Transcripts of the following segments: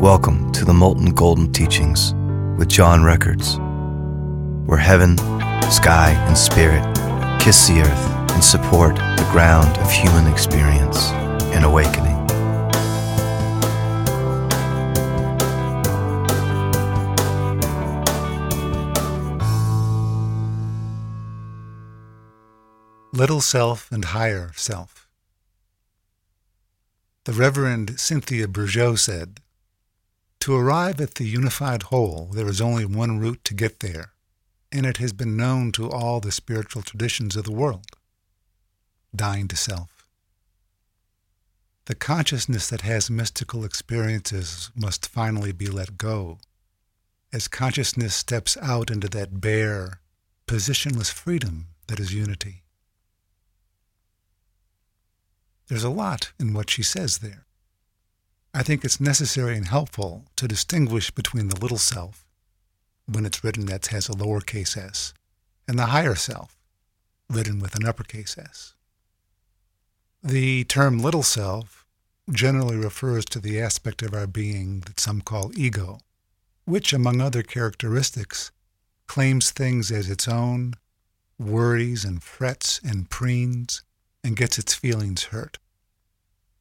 Welcome to the Molten Golden Teachings with John Records, where heaven, sky, and spirit kiss the earth and support the ground of human experience and awakening. Little Self and Higher Self. The Reverend Cynthia Bourgeault said, To arrive at the unified whole, there is only one route to get there, and it has been known to all the spiritual traditions of the world dying to self. The consciousness that has mystical experiences must finally be let go, as consciousness steps out into that bare, positionless freedom that is unity. There's a lot in what she says there. I think it's necessary and helpful to distinguish between the little self, when it's written that has a lowercase s, and the higher self, written with an uppercase s. The term little self generally refers to the aspect of our being that some call ego, which, among other characteristics, claims things as its own, worries and frets and preens, and gets its feelings hurt.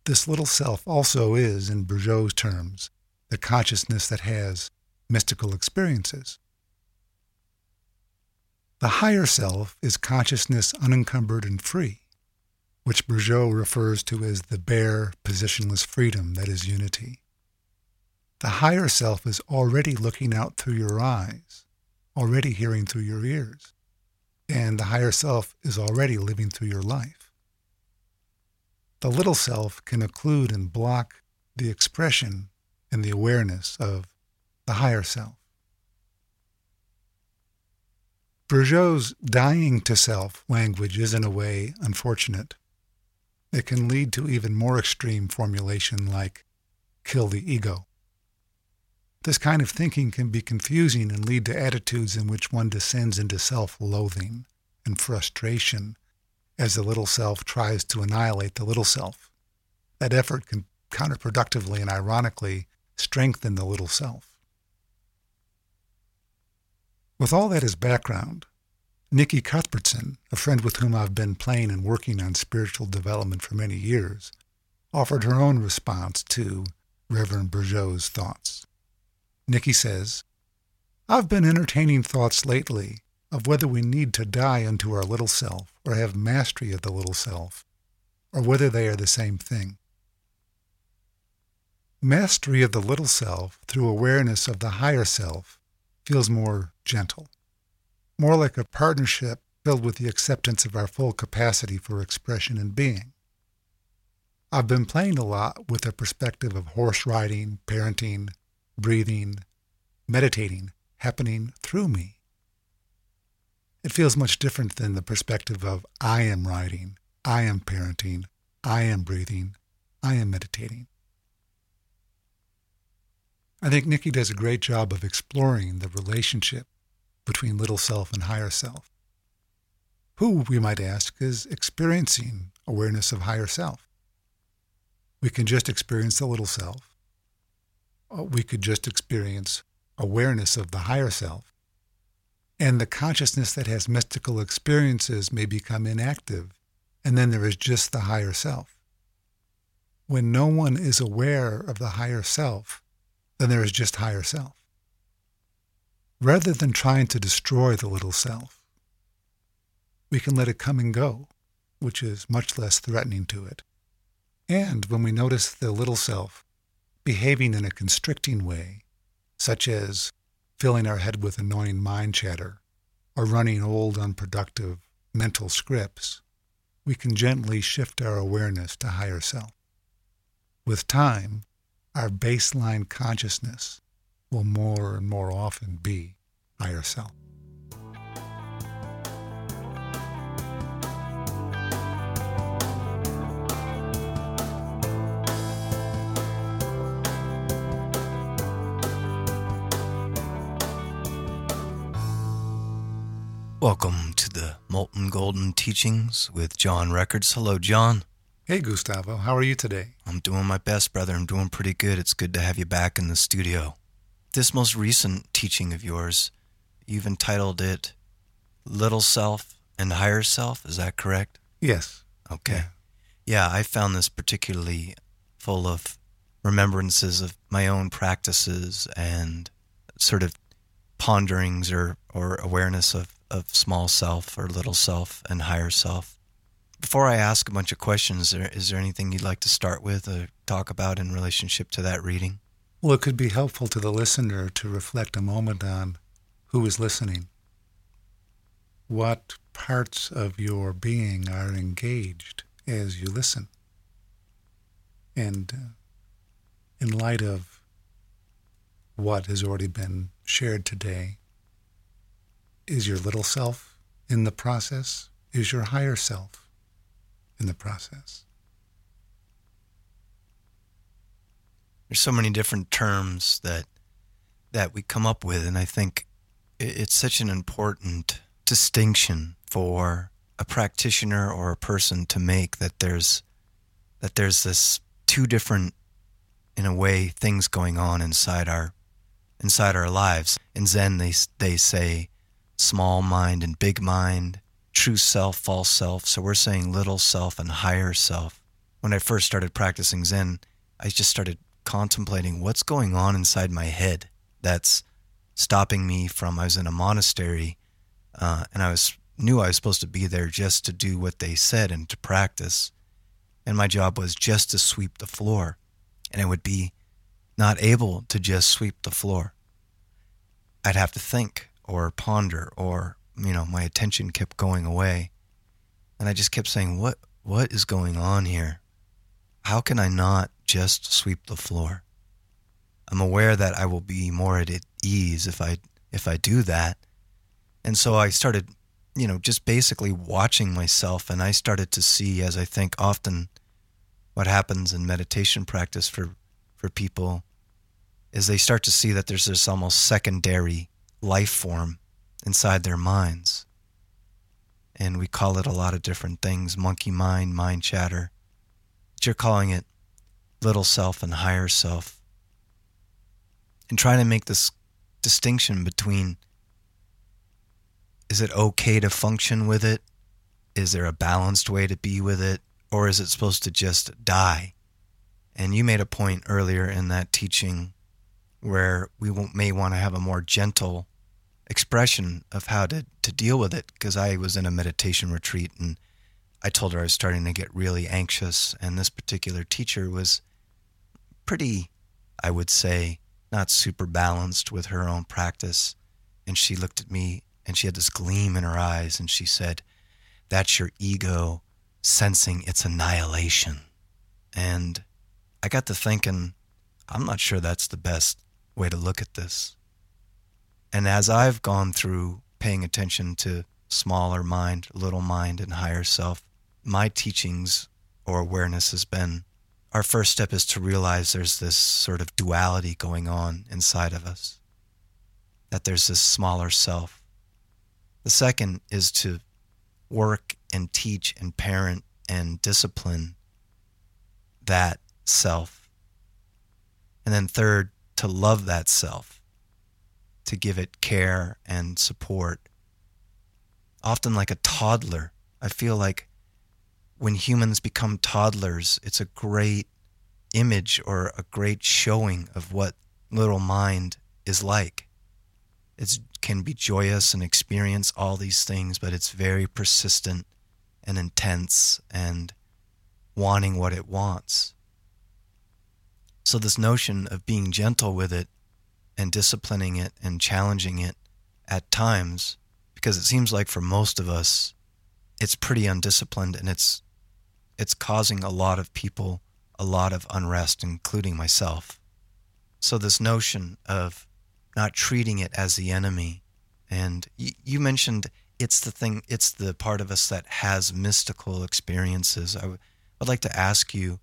This little self also is, in Bourgeault's terms, the consciousness that has mystical experiences. The higher self is consciousness unencumbered and free, which Bourgeault refers to as the bare, positionless freedom that is unity. The higher self is already looking out through your eyes, already hearing through your ears, and the higher self is already living through your life the little self can occlude and block the expression and the awareness of the higher self. Bourgeault's dying to self language is, in a way, unfortunate. It can lead to even more extreme formulation like kill the ego. This kind of thinking can be confusing and lead to attitudes in which one descends into self loathing and frustration as the little self tries to annihilate the little self. That effort can counterproductively and ironically strengthen the little self. With all that as background, Nikki Cuthbertson, a friend with whom I've been playing and working on spiritual development for many years, offered her own response to Reverend Bourgeault's thoughts. Nikki says, I've been entertaining thoughts lately of whether we need to die unto our little self or have mastery of the little self, or whether they are the same thing. Mastery of the little self through awareness of the higher self feels more gentle, more like a partnership filled with the acceptance of our full capacity for expression and being. I've been playing a lot with the perspective of horse riding, parenting, breathing, meditating happening through me it feels much different than the perspective of I am writing, I am parenting, I am breathing, I am meditating. I think Nikki does a great job of exploring the relationship between little self and higher self. Who, we might ask, is experiencing awareness of higher self? We can just experience the little self. Uh, we could just experience awareness of the higher self. And the consciousness that has mystical experiences may become inactive, and then there is just the higher self. When no one is aware of the higher self, then there is just higher self. Rather than trying to destroy the little self, we can let it come and go, which is much less threatening to it. And when we notice the little self behaving in a constricting way, such as filling our head with annoying mind chatter, or running old, unproductive mental scripts, we can gently shift our awareness to higher self. With time, our baseline consciousness will more and more often be higher self. Welcome to the Molten Golden Teachings with John Records. Hello, John. Hey, Gustavo. How are you today? I'm doing my best, brother. I'm doing pretty good. It's good to have you back in the studio. This most recent teaching of yours, you've entitled it Little Self and Higher Self. Is that correct? Yes. Okay. Yeah, I found this particularly full of remembrances of my own practices and sort of ponderings or, or awareness of, of small self or little self and higher self. Before I ask a bunch of questions, is there, anything you'd like to start with or talk about in relationship to that reading? Well, it could be helpful to the listener to reflect a moment on who is listening. What parts of your being are engaged as you listen? And uh, in light of what has already been shared today, is your little self in the process? Is your higher self in the process? There's so many different terms that that we come up with, and I think it's such an important distinction for a practitioner or a person to make that there's that there's this two different in a way things going on inside our inside our lives in zen they they say small mind and big mind true self false self so we're saying little self and higher self when i first started practicing zen i just started contemplating what's going on inside my head that's stopping me from i was in a monastery uh, and i was knew I was supposed to be there just to do what they said and to practice. And my job was just to sweep the floor. And I would be not able to just sweep the floor. I'd have to think or ponder or, you know, my attention kept going away. And I just kept saying, what, what is going on here? How can I not just sweep the floor? I'm aware that I will be more at ease if I, if I do that. And so I started you know, just basically watching myself. And I started to see, as I think often what happens in meditation practice for, for people, is they start to see that there's this almost secondary life form inside their minds. And we call it a lot of different things monkey mind, mind chatter. But you're calling it little self and higher self. And trying to make this distinction between is it okay to function with it? Is there a balanced way to be with it? Or is it supposed to just die? And you made a point earlier in that teaching where we may want to have a more gentle expression of how to, to deal with it. Because I was in a meditation retreat and I told her I was starting to get really anxious. And this particular teacher was pretty, I would say, not super balanced with her own practice. And she looked at me and she had this gleam in her eyes and she said, That's your ego sensing its annihilation. And I got to thinking, I'm not sure that's the best way to look at this. And as I've gone through paying attention to smaller mind, little mind, and higher self, my teachings or awareness has been our first step is to realize there's this sort of duality going on inside of us, that there's this smaller self the second is to work and teach and parent and discipline that self. And then third, to love that self, to give it care and support. Often like a toddler. I feel like when humans become toddlers, it's a great image or a great showing of what little mind is like. It can be joyous and experience all these things, but it's very persistent and intense and wanting what it wants. So, this notion of being gentle with it and disciplining it and challenging it at times, because it seems like for most of us, it's pretty undisciplined and it's, it's causing a lot of people a lot of unrest, including myself. So, this notion of not treating it as the enemy. And you, you mentioned it's the thing, it's the part of us that has mystical experiences. I'd like to ask you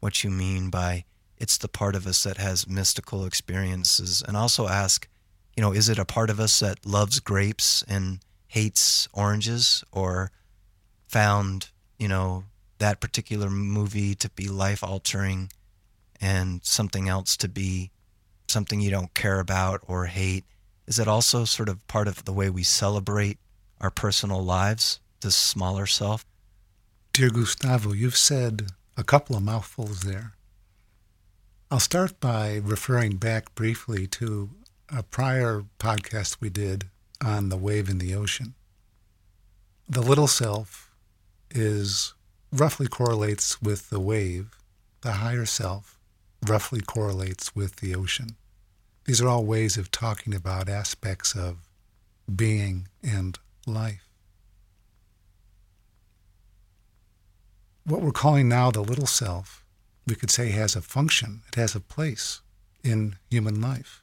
what you mean by it's the part of us that has mystical experiences, and also ask, you know, is it a part of us that loves grapes and hates oranges, or found, you know, that particular movie to be life altering and something else to be something you don't care about or hate? Is it also sort of part of the way we celebrate our personal lives, this smaller self? Dear Gustavo, you've said a couple of mouthfuls there. I'll start by referring back briefly to a prior podcast we did on the wave in the ocean. The little self is roughly correlates with the wave. The higher self roughly correlates with the ocean. These are all ways of talking about aspects of being and life. What we're calling now the little self, we could say has a function, it has a place in human life.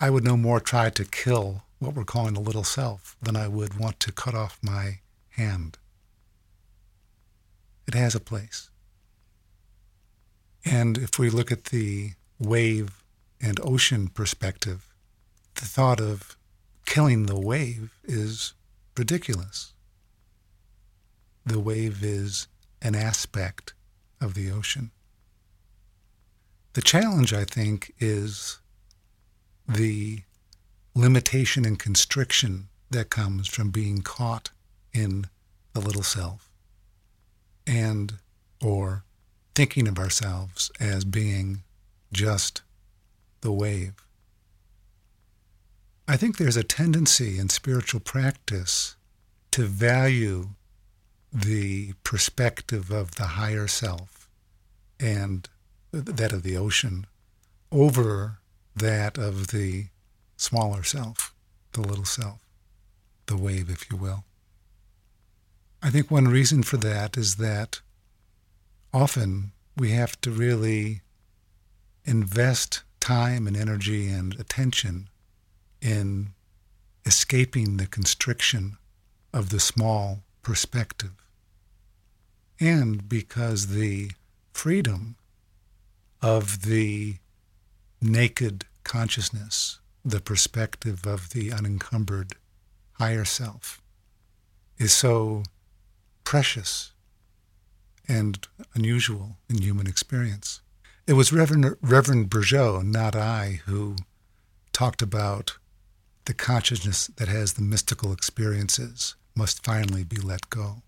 I would no more try to kill what we're calling the little self than I would want to cut off my hand. It has a place. And if we look at the wave and ocean perspective, the thought of killing the wave is ridiculous. The wave is an aspect of the ocean. The challenge, I think, is the limitation and constriction that comes from being caught in the little self and or thinking of ourselves as being just the wave. I think there's a tendency in spiritual practice to value the perspective of the higher self and that of the ocean over that of the smaller self, the little self, the wave, if you will. I think one reason for that is that often we have to really invest time and energy and attention in escaping the constriction of the small perspective. And because the freedom of the naked consciousness, the perspective of the unencumbered higher self, is so precious and unusual in human experience. It was Reverend, Reverend not I, who talked about the consciousness that has the mystical experiences must finally be let go.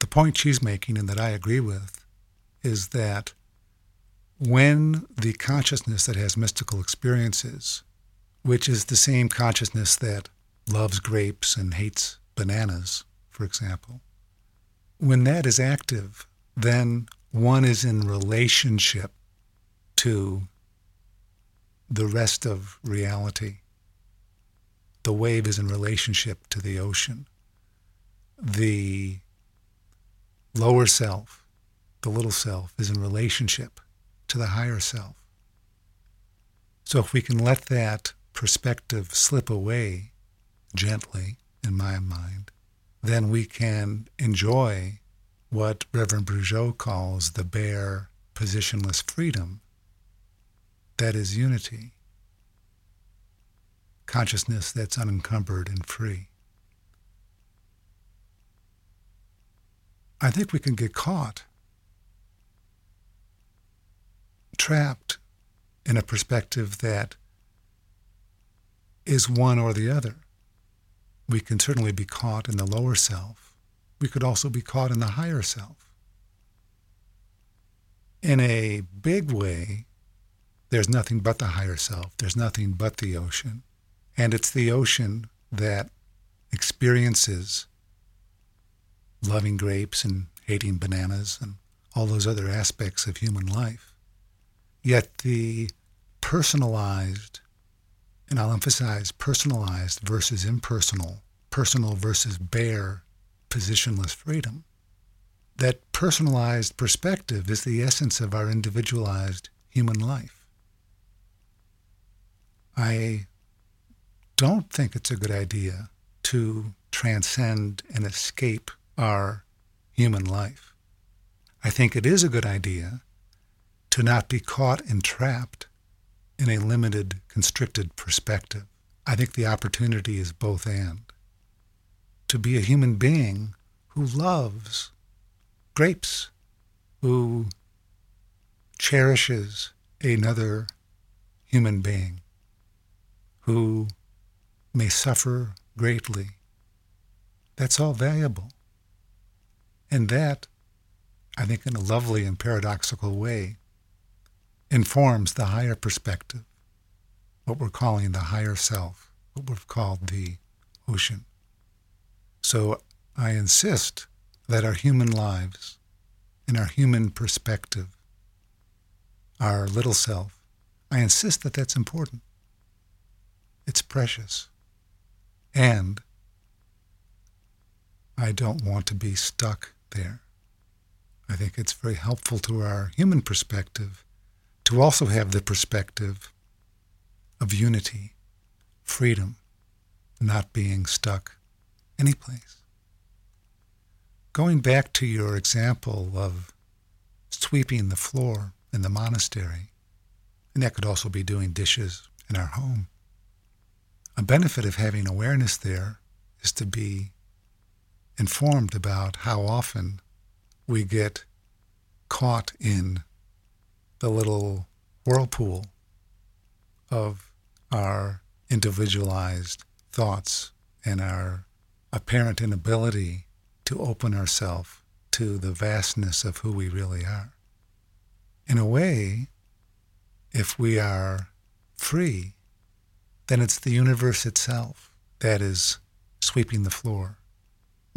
The point she's making, and that I agree with, is that when the consciousness that has mystical experiences, which is the same consciousness that loves grapes and hates bananas, for example, when that is active, then one is in relationship to the rest of reality. The wave is in relationship to the ocean. The lower self, the little self, is in relationship to the higher self. So if we can let that perspective slip away gently, in my mind, then we can enjoy what Reverend Bourgeault calls the bare, positionless freedom that is unity, consciousness that's unencumbered and free. I think we can get caught, trapped in a perspective that is one or the other. We can certainly be caught in the lower self. We could also be caught in the higher self. In a big way, there's nothing but the higher self. There's nothing but the ocean. And it's the ocean that experiences loving grapes and hating bananas and all those other aspects of human life. Yet the personalized and I'll emphasize personalized versus impersonal, personal versus bare, positionless freedom. That personalized perspective is the essence of our individualized human life. I don't think it's a good idea to transcend and escape our human life. I think it is a good idea to not be caught and trapped in a limited, constricted perspective. I think the opportunity is both and. To be a human being who loves grapes, who cherishes another human being, who may suffer greatly. That's all valuable. And that, I think, in a lovely and paradoxical way, informs the higher perspective, what we're calling the higher self, what we've called the ocean. So I insist that our human lives and our human perspective, our little self, I insist that that's important. It's precious. And I don't want to be stuck there. I think it's very helpful to our human perspective to also have the perspective of unity, freedom, not being stuck anyplace. Going back to your example of sweeping the floor in the monastery, and that could also be doing dishes in our home. A benefit of having awareness there is to be informed about how often we get caught in the little whirlpool of our individualized thoughts and our apparent inability to open ourselves to the vastness of who we really are. In a way, if we are free, then it's the universe itself that is sweeping the floor,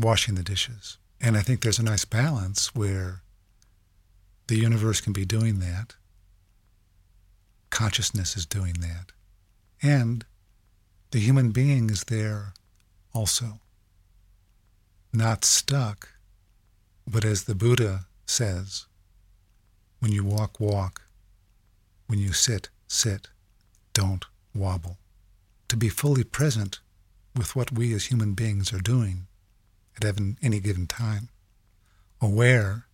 washing the dishes. And I think there's a nice balance where the universe can be doing that, consciousness is doing that, and the human being is there also. Not stuck, but as the Buddha says, when you walk, walk. When you sit, sit. Don't wobble. To be fully present with what we as human beings are doing at any given time, aware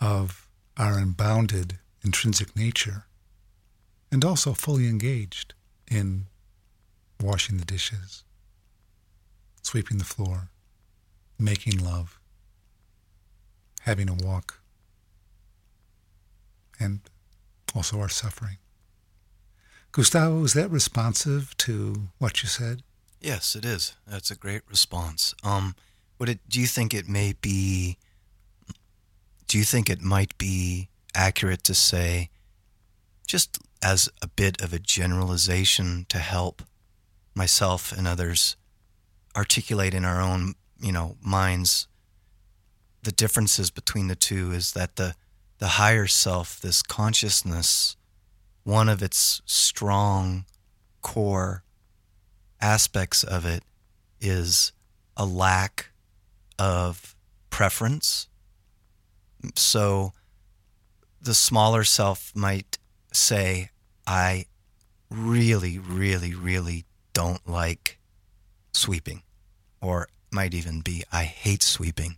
of our unbounded intrinsic nature, and also fully engaged in washing the dishes, sweeping the floor, making love, having a walk, and also our suffering. Gustavo, is that responsive to what you said? Yes, it is. That's a great response. Um, would it? Do you think it may be? Do you think it might be accurate to say, just as a bit of a generalization to help myself and others articulate in our own, you know, minds the differences between the two is that the the higher self, this consciousness, one of its strong core aspects of it is a lack of preference. So the smaller self might say, I really, really, really don't like sweeping, or might even be, I hate sweeping,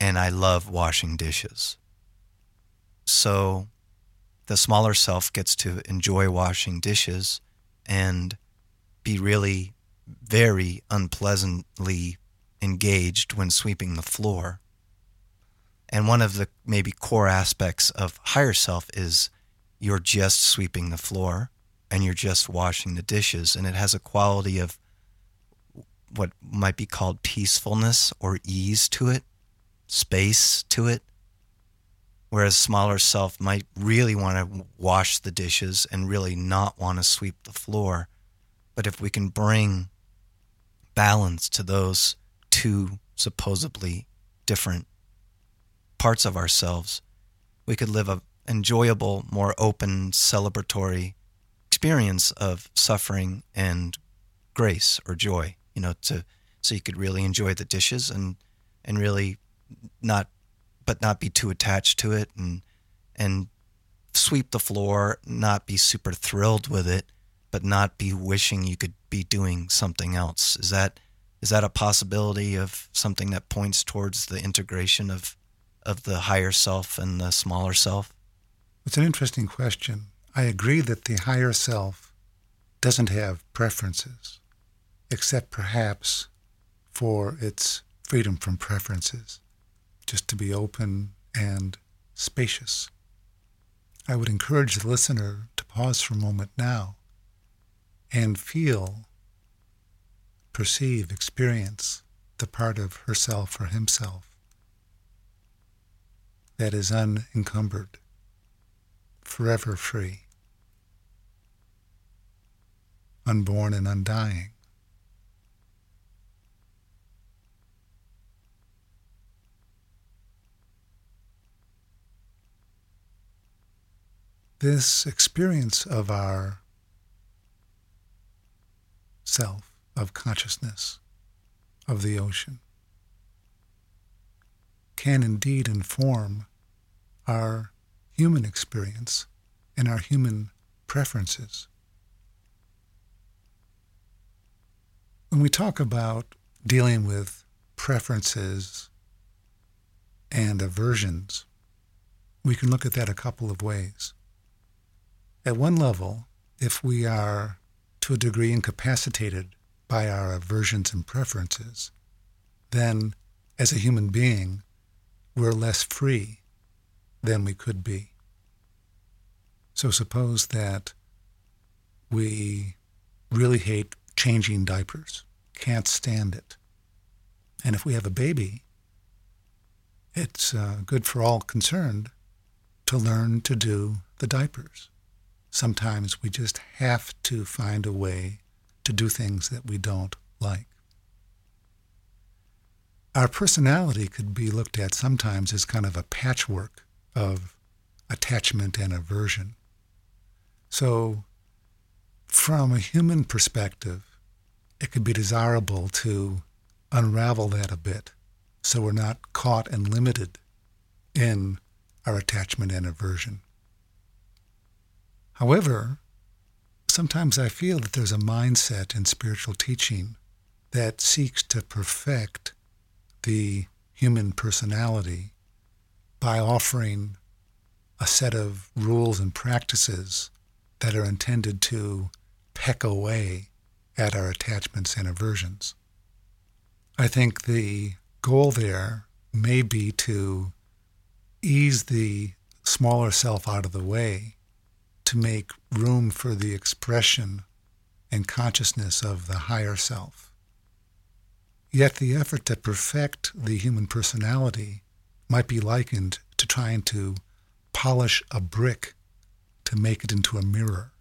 and I love washing dishes. So the smaller self gets to enjoy washing dishes and be really very unpleasantly engaged when sweeping the floor. And one of the maybe core aspects of higher self is you're just sweeping the floor and you're just washing the dishes. And it has a quality of what might be called peacefulness or ease to it, space to it. Whereas smaller self might really want to wash the dishes and really not want to sweep the floor. But if we can bring balance to those two supposedly different parts of ourselves, we could live a enjoyable, more open, celebratory experience of suffering and grace or joy. You know, to so you could really enjoy the dishes and and really not, but not be too attached to it and and sweep the floor, not be super thrilled with it, but not be wishing you could be doing something else. Is that is that a possibility of something that points towards the integration of of the higher self and the smaller self? It's an interesting question. I agree that the higher self doesn't have preferences, except perhaps for its freedom from preferences. just to be open and spacious. I would encourage the listener to pause for a moment now and feel, perceive, experience the part of herself or himself that is unencumbered, forever free, unborn and undying. This experience of our self, of consciousness, of the ocean, can indeed inform our human experience and our human preferences. When we talk about dealing with preferences and aversions, we can look at that a couple of ways. At one level, if we are to a degree incapacitated by our aversions and preferences, then as a human being, we're less free than we could be. So suppose that we really hate changing diapers, can't stand it. And if we have a baby, it's uh, good for all concerned to learn to do the diapers. Sometimes we just have to find a way to do things that we don't like. Our personality could be looked at sometimes as kind of a patchwork of attachment and aversion. So, from a human perspective, it could be desirable to unravel that a bit so we're not caught and limited in our attachment and aversion. However, sometimes I feel that there's a mindset in spiritual teaching that seeks to perfect the human personality by offering a set of rules and practices that are intended to peck away at our attachments and aversions. I think the goal there may be to ease the smaller self out of the way to make room for the expression and consciousness of the higher self. Yet the effort to perfect the human personality might be likened to trying to polish a brick to make it into a mirror.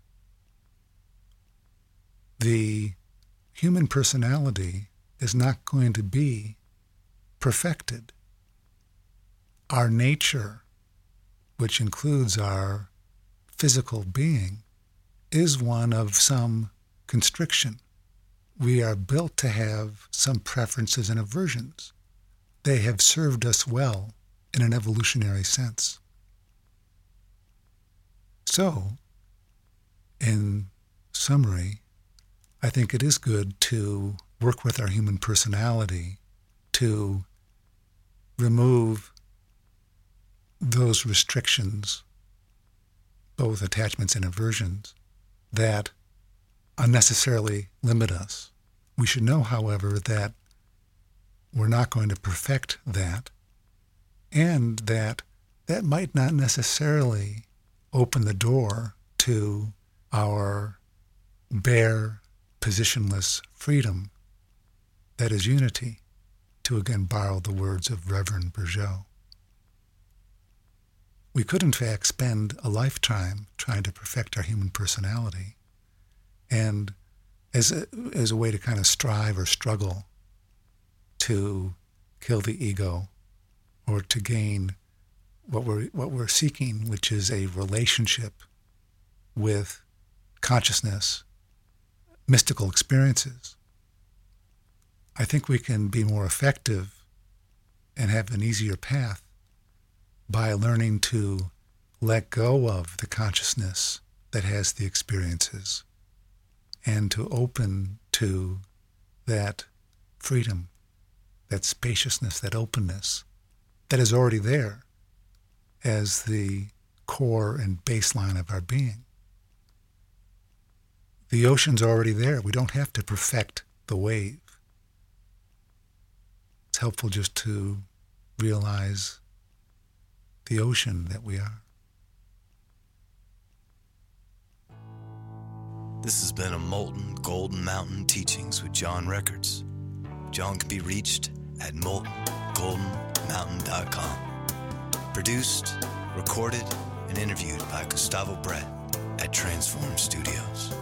The human personality is not going to be perfected. Our nature, which includes our physical being, is one of some constriction. We are built to have some preferences and aversions. They have served us well in an evolutionary sense. So, in summary, I think it is good to work with our human personality to remove those restrictions, both attachments and aversions, that unnecessarily limit us. We should know, however, that we're not going to perfect that and that that might not necessarily open the door to our bare, positionless freedom that is unity, to again borrow the words of Reverend Bourgeault. We could, in fact, spend a lifetime trying to perfect our human personality and as a, as a way to kind of strive or struggle to kill the ego or to gain what we're, what we're seeking, which is a relationship with consciousness, mystical experiences. I think we can be more effective and have an easier path by learning to let go of the consciousness that has the experiences and to open to that freedom, that spaciousness, that openness that is already there as the core and baseline of our being. The ocean's already there. We don't have to perfect the wave. It's helpful just to realize the ocean that we are. This has been a Molten Golden Mountain Teachings with John Records. John can be reached at moltengoldenmountain.com. Produced, recorded, and interviewed by Gustavo Brett at Transform Studios.